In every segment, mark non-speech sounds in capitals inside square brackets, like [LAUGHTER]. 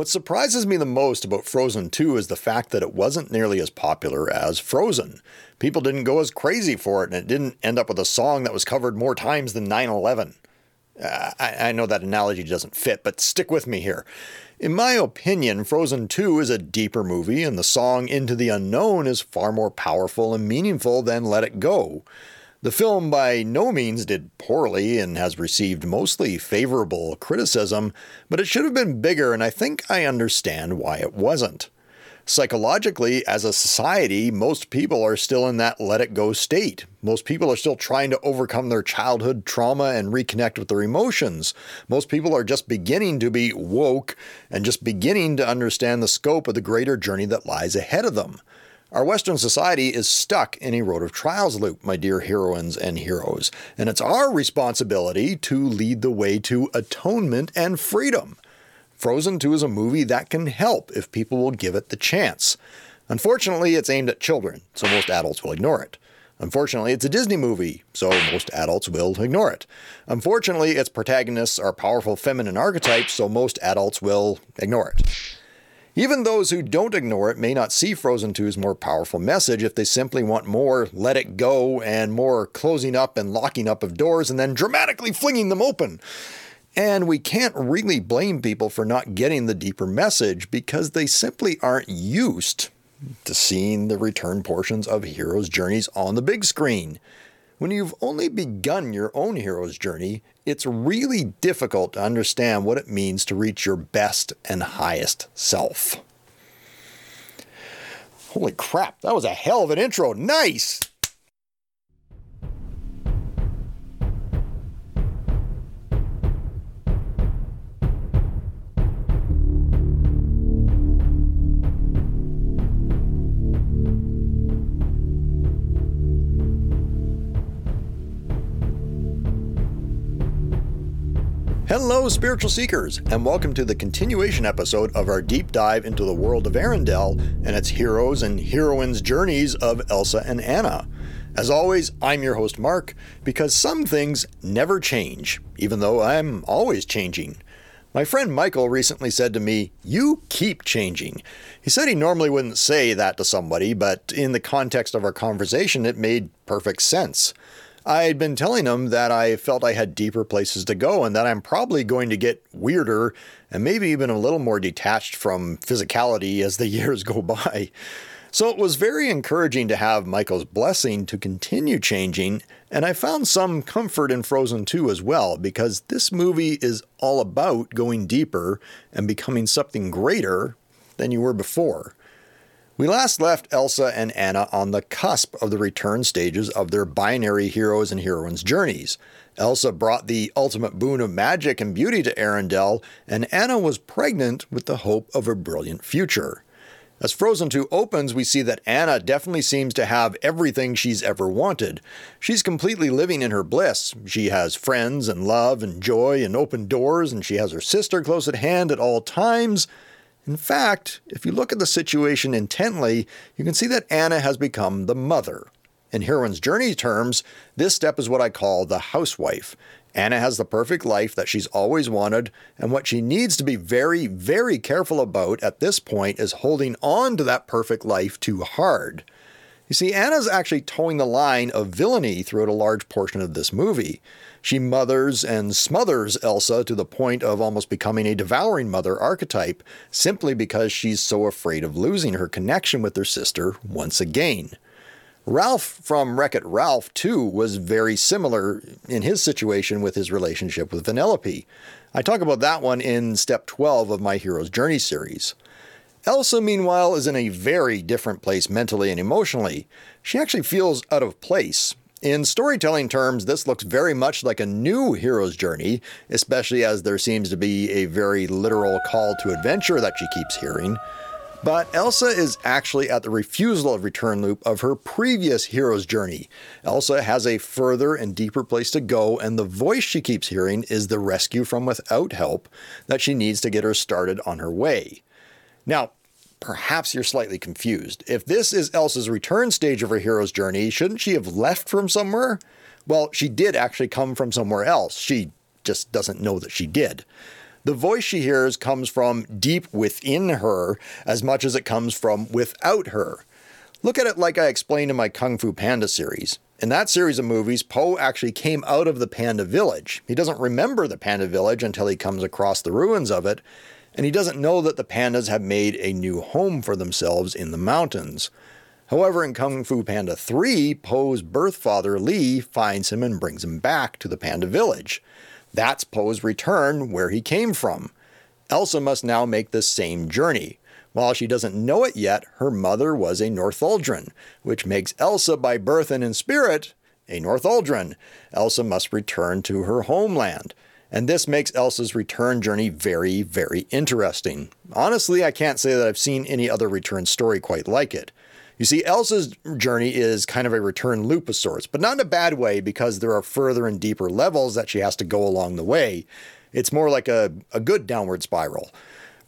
What surprises me the most about Frozen 2 is the fact that it wasn't nearly as popular as Frozen. People didn't go as crazy for it, and it didn't end up with a song that was covered more times than 9 11. Uh, I, I know that analogy doesn't fit, but stick with me here. In my opinion, Frozen 2 is a deeper movie, and the song Into the Unknown is far more powerful and meaningful than Let It Go. The film by no means did poorly and has received mostly favorable criticism, but it should have been bigger, and I think I understand why it wasn't. Psychologically, as a society, most people are still in that let it go state. Most people are still trying to overcome their childhood trauma and reconnect with their emotions. Most people are just beginning to be woke and just beginning to understand the scope of the greater journey that lies ahead of them. Our Western society is stuck in a road of trials loop, my dear heroines and heroes, and it's our responsibility to lead the way to atonement and freedom. Frozen 2 is a movie that can help if people will give it the chance. Unfortunately, it's aimed at children, so most adults will ignore it. Unfortunately, it's a Disney movie, so most adults will ignore it. Unfortunately, its protagonists are powerful feminine archetypes, so most adults will ignore it. Even those who don't ignore it may not see Frozen 2's more powerful message if they simply want more let it go and more closing up and locking up of doors and then dramatically flinging them open. And we can't really blame people for not getting the deeper message because they simply aren't used to seeing the return portions of heroes' journeys on the big screen. When you've only begun your own hero's journey, it's really difficult to understand what it means to reach your best and highest self. Holy crap, that was a hell of an intro. Nice! Hello, spiritual seekers, and welcome to the continuation episode of our deep dive into the world of Arendelle and its heroes and heroines' journeys of Elsa and Anna. As always, I'm your host, Mark, because some things never change, even though I'm always changing. My friend Michael recently said to me, You keep changing. He said he normally wouldn't say that to somebody, but in the context of our conversation, it made perfect sense. I'd been telling him that I felt I had deeper places to go and that I'm probably going to get weirder and maybe even a little more detached from physicality as the [LAUGHS] years go by. So it was very encouraging to have Michael's blessing to continue changing, and I found some comfort in Frozen 2 as well, because this movie is all about going deeper and becoming something greater than you were before. We last left Elsa and Anna on the cusp of the return stages of their binary heroes and heroines' journeys. Elsa brought the ultimate boon of magic and beauty to Arendelle, and Anna was pregnant with the hope of a brilliant future. As Frozen 2 opens, we see that Anna definitely seems to have everything she's ever wanted. She's completely living in her bliss. She has friends and love and joy and open doors, and she has her sister close at hand at all times. In fact, if you look at the situation intently, you can see that Anna has become the mother. In Heroine's Journey terms, this step is what I call the housewife. Anna has the perfect life that she's always wanted, and what she needs to be very, very careful about at this point is holding on to that perfect life too hard. You see, Anna's actually toeing the line of villainy throughout a large portion of this movie. She mothers and smothers Elsa to the point of almost becoming a devouring mother archetype, simply because she's so afraid of losing her connection with her sister once again. Ralph from Wreck It Ralph, too, was very similar in his situation with his relationship with Vanellope. I talk about that one in step 12 of my Hero's Journey series. Elsa, meanwhile, is in a very different place mentally and emotionally. She actually feels out of place. In storytelling terms, this looks very much like a new hero's journey, especially as there seems to be a very literal call to adventure that she keeps hearing. But Elsa is actually at the refusal of return loop of her previous hero's journey. Elsa has a further and deeper place to go, and the voice she keeps hearing is the rescue from without help that she needs to get her started on her way. Now, perhaps you're slightly confused. If this is Elsa's return stage of her hero's journey, shouldn't she have left from somewhere? Well, she did actually come from somewhere else. She just doesn't know that she did. The voice she hears comes from deep within her as much as it comes from without her. Look at it like I explained in my Kung Fu Panda series. In that series of movies, Po actually came out of the Panda Village. He doesn't remember the Panda Village until he comes across the ruins of it, and he doesn't know that the pandas have made a new home for themselves in the mountains. However, in Kung Fu Panda 3, Po's birth father Li finds him and brings him back to the Panda Village. That's Po's return where he came from. Elsa must now make the same journey. While she doesn't know it yet, her mother was a Northuldran, which makes Elsa by birth and in spirit a Northuldran. Elsa must return to her homeland. And this makes Elsa's return journey very, very interesting. Honestly, I can't say that I've seen any other return story quite like it. You see, Elsa's journey is kind of a return loop of sorts, but not in a bad way because there are further and deeper levels that she has to go along the way. It's more like a, a good downward spiral.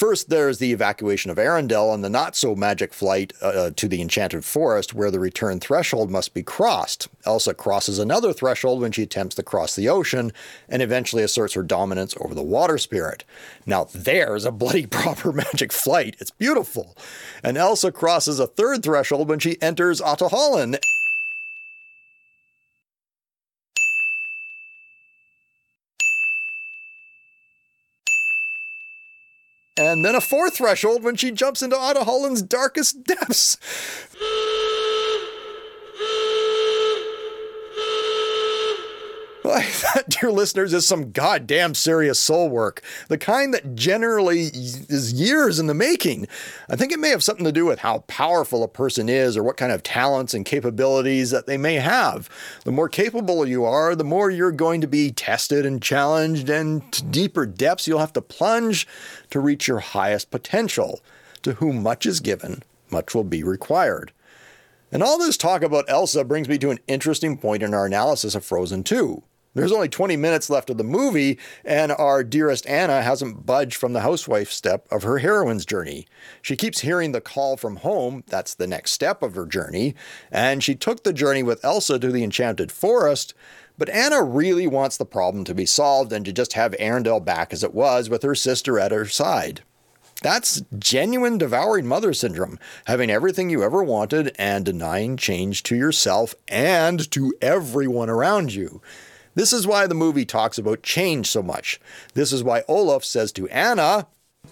First, there's the evacuation of Arendelle and the not so magic flight uh, to the Enchanted Forest, where the return threshold must be crossed. Elsa crosses another threshold when she attempts to cross the ocean and eventually asserts her dominance over the water spirit. Now, there's a bloody [LAUGHS] proper magic flight. It's beautiful. And Elsa crosses a third threshold when she enters Ahtohallan and then a fourth threshold when she jumps into Ahtohallan's darkest depths. [LAUGHS] that, dear listeners, is some goddamn serious soul work. The kind that generally is years in the making. I think it may have something to do with how powerful a person is or what kind of talents and capabilities that they may have. The more capable you are, the more you're going to be tested and challenged, and to deeper depths you'll have to plunge to reach your highest potential. To whom much is given, much will be required. And all this talk about Elsa brings me to an interesting point in our analysis of Frozen 2. There's only 20 minutes left of the movie, and our dearest Anna hasn't budged from the housewife step of her heroine's journey. She keeps hearing the call from home, that's the next step of her journey, and she took the journey with Elsa to the Enchanted Forest. But Anna really wants the problem to be solved and to just have Arendelle back as it was with her sister at her side. That's genuine devouring mother syndrome, having everything you ever wanted and denying change to yourself and to everyone around you. This is why the movie talks about change so much. This is why Olaf says to Anna,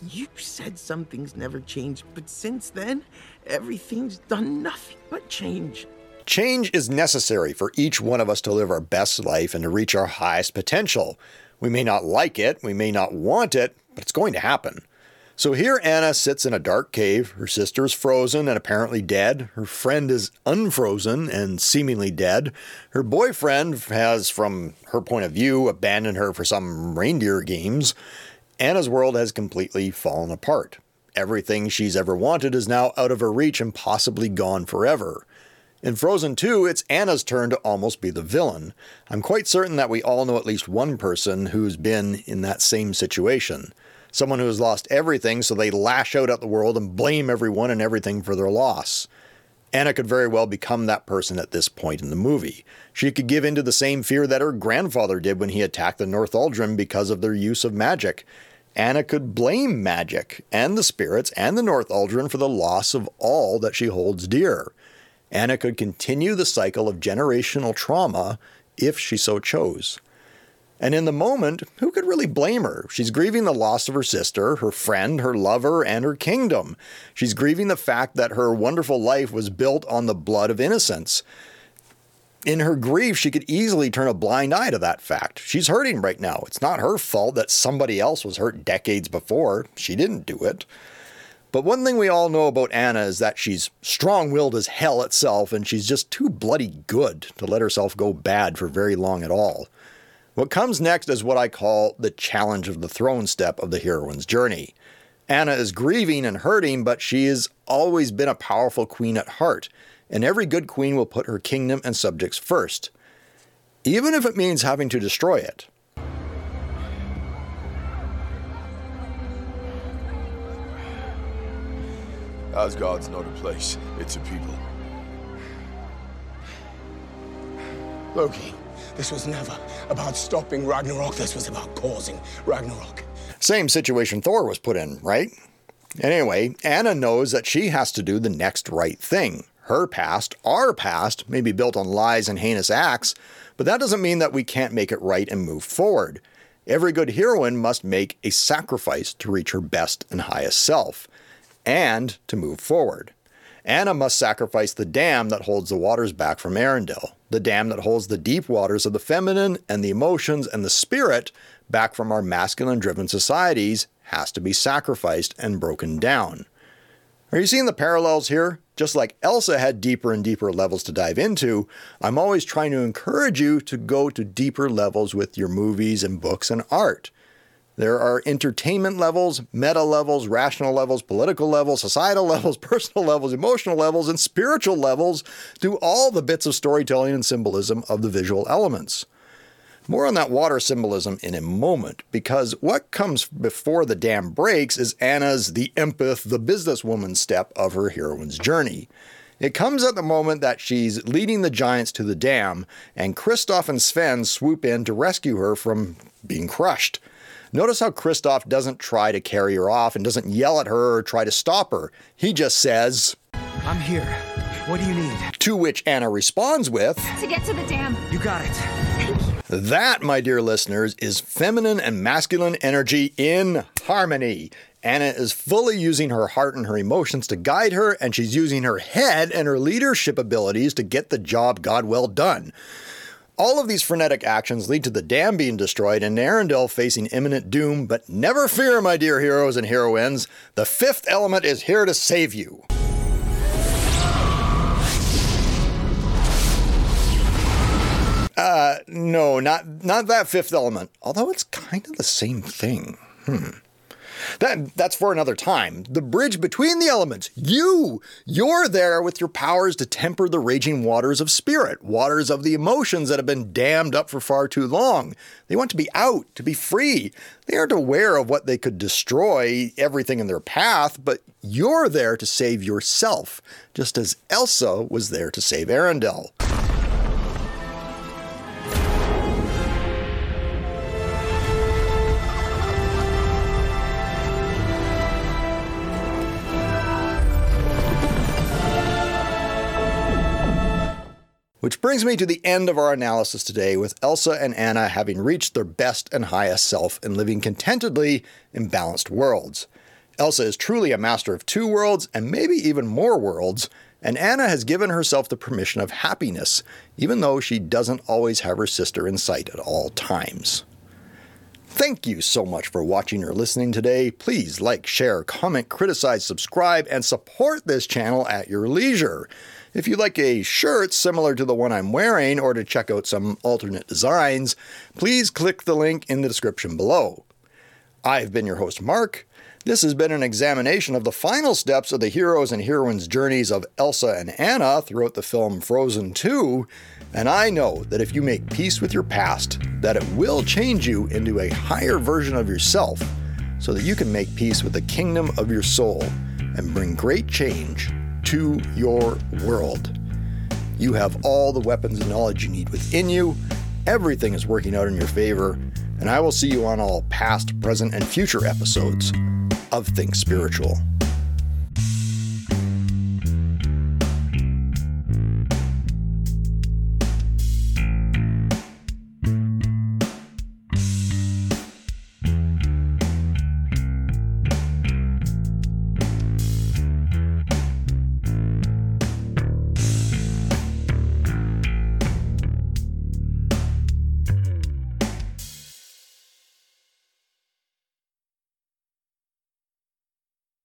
You said some things never change, but since then, everything's done nothing but change. Change is necessary for each one of us to live our best life and to reach our highest potential. We may not like it, we may not want it, but it's going to happen. So here Anna sits in a dark cave. Her sister is frozen and apparently dead. Her friend is unfrozen and seemingly dead. Her boyfriend has, from her point of view, abandoned her for some reindeer games. Anna's world has completely fallen apart. Everything she's ever wanted is now out of her reach and possibly gone forever. In Frozen 2, it's Anna's turn to almost be the villain. I'm quite certain that we all know at least one person who's been in that same situation someone who has lost everything, so they lash out at the world and blame everyone and everything for their loss. Anna could very well become that person at this point in the movie. She could give in to the same fear that her grandfather did when he attacked the Northuldran because of their use of magic. Anna could blame magic and the spirits and the Northuldran for the loss of all that she holds dear. Anna could continue the cycle of generational trauma if she so chose. And in the moment, who could really blame her? She's grieving the loss of her sister, her friend, her lover, and her kingdom. She's grieving the fact that her wonderful life was built on the blood of innocence. In her grief, she could easily turn a blind eye to that fact. She's hurting right now. It's not her fault that somebody else was hurt decades before. She didn't do it. But one thing we all know about Anna is that she's strong willed as hell itself, and she's just too bloody good to let herself go bad for very long at all. What comes next is what I call the challenge of the throne step of the heroine's journey. Anna is grieving and hurting, but she has always been a powerful queen at heart, and every good queen will put her kingdom and subjects first, even if it means having to destroy it. Asgard's not a place, it's a people. Loki, this was never about stopping Ragnarok. This was about causing Ragnarok. Same situation Thor was put in, right? Anyway, Anna knows that she has to do the next right thing. Her past, our past, may be built on lies and heinous acts, but that doesn't mean that we can't make it right and move forward. Every good heroine must make a sacrifice to reach her best and highest self, and to move forward. Anna must sacrifice the dam that holds the waters back from Arendelle, the dam that holds the deep waters of the feminine and the emotions and the spirit back from our masculine driven societies has to be sacrificed and broken down. Are you seeing the parallels here? Just like Elsa had deeper and deeper levels to dive into, I'm always trying to encourage you to go to deeper levels with your movies and books and art. There are entertainment levels, meta levels, rational levels, political levels, societal [LAUGHS] levels, personal levels, emotional levels, and spiritual levels to all the bits of storytelling and symbolism of the visual elements. More on that water symbolism in a moment, because what comes before the dam breaks is Anna's the empath, the businesswoman step of her heroine's journey. It comes at the moment that she's leading the giants to the dam, and Kristoff and Sven swoop in to rescue her from being crushed. Notice how Kristoff doesn't try to carry her off and doesn't yell at her or try to stop her. He just says, I'm here. What do you need? To which Anna responds with, To get to the dam. You got it. That, my dear listeners, is feminine and masculine energy in harmony. Anna is fully using her heart and her emotions to guide her, and she's using her head and her leadership abilities to get the job God well done. All of these frenetic actions lead to the dam being destroyed and Arendelle facing imminent doom, but never fear, my dear heroes and heroines, the fifth element is here to save you. Uh, no, not not that fifth element. Although it's kind of the same thing. Hmm. That that's for another time. The bridge between the elements. You, you're there with your powers to temper the raging waters of spirit, waters of the emotions that have been dammed up for far too long. They want to be out, to be free. They aren't aware of what they could destroy everything in their path, but you're there to save yourself, just as Elsa was there to save Arendelle. Which brings me to the end of our analysis today with Elsa and Anna having reached their best and highest self and living contentedly in balanced worlds. Elsa is truly a master of two worlds and maybe even more worlds, and Anna has given herself the permission of happiness, even though she doesn't always have her sister in sight at all times. Thank you so much for watching or listening today. Please like, share, comment, criticize, subscribe, and support this channel at your leisure. If you'd like a shirt similar to the one I'm wearing or to check out some alternate designs, please click the link in the description below. I've been your host, Mark. This has been an examination of the final steps of the heroes and heroines' journeys of Elsa and Anna throughout the film Frozen 2, and I know that if you make peace with your past, that it will change you into a higher version of yourself so that you can make peace with the kingdom of your soul and bring great change to your world. You have all the weapons and knowledge you need within you. Everything is working out in your favor, and I will see you on all past, present, and future episodes of Think Spiritual.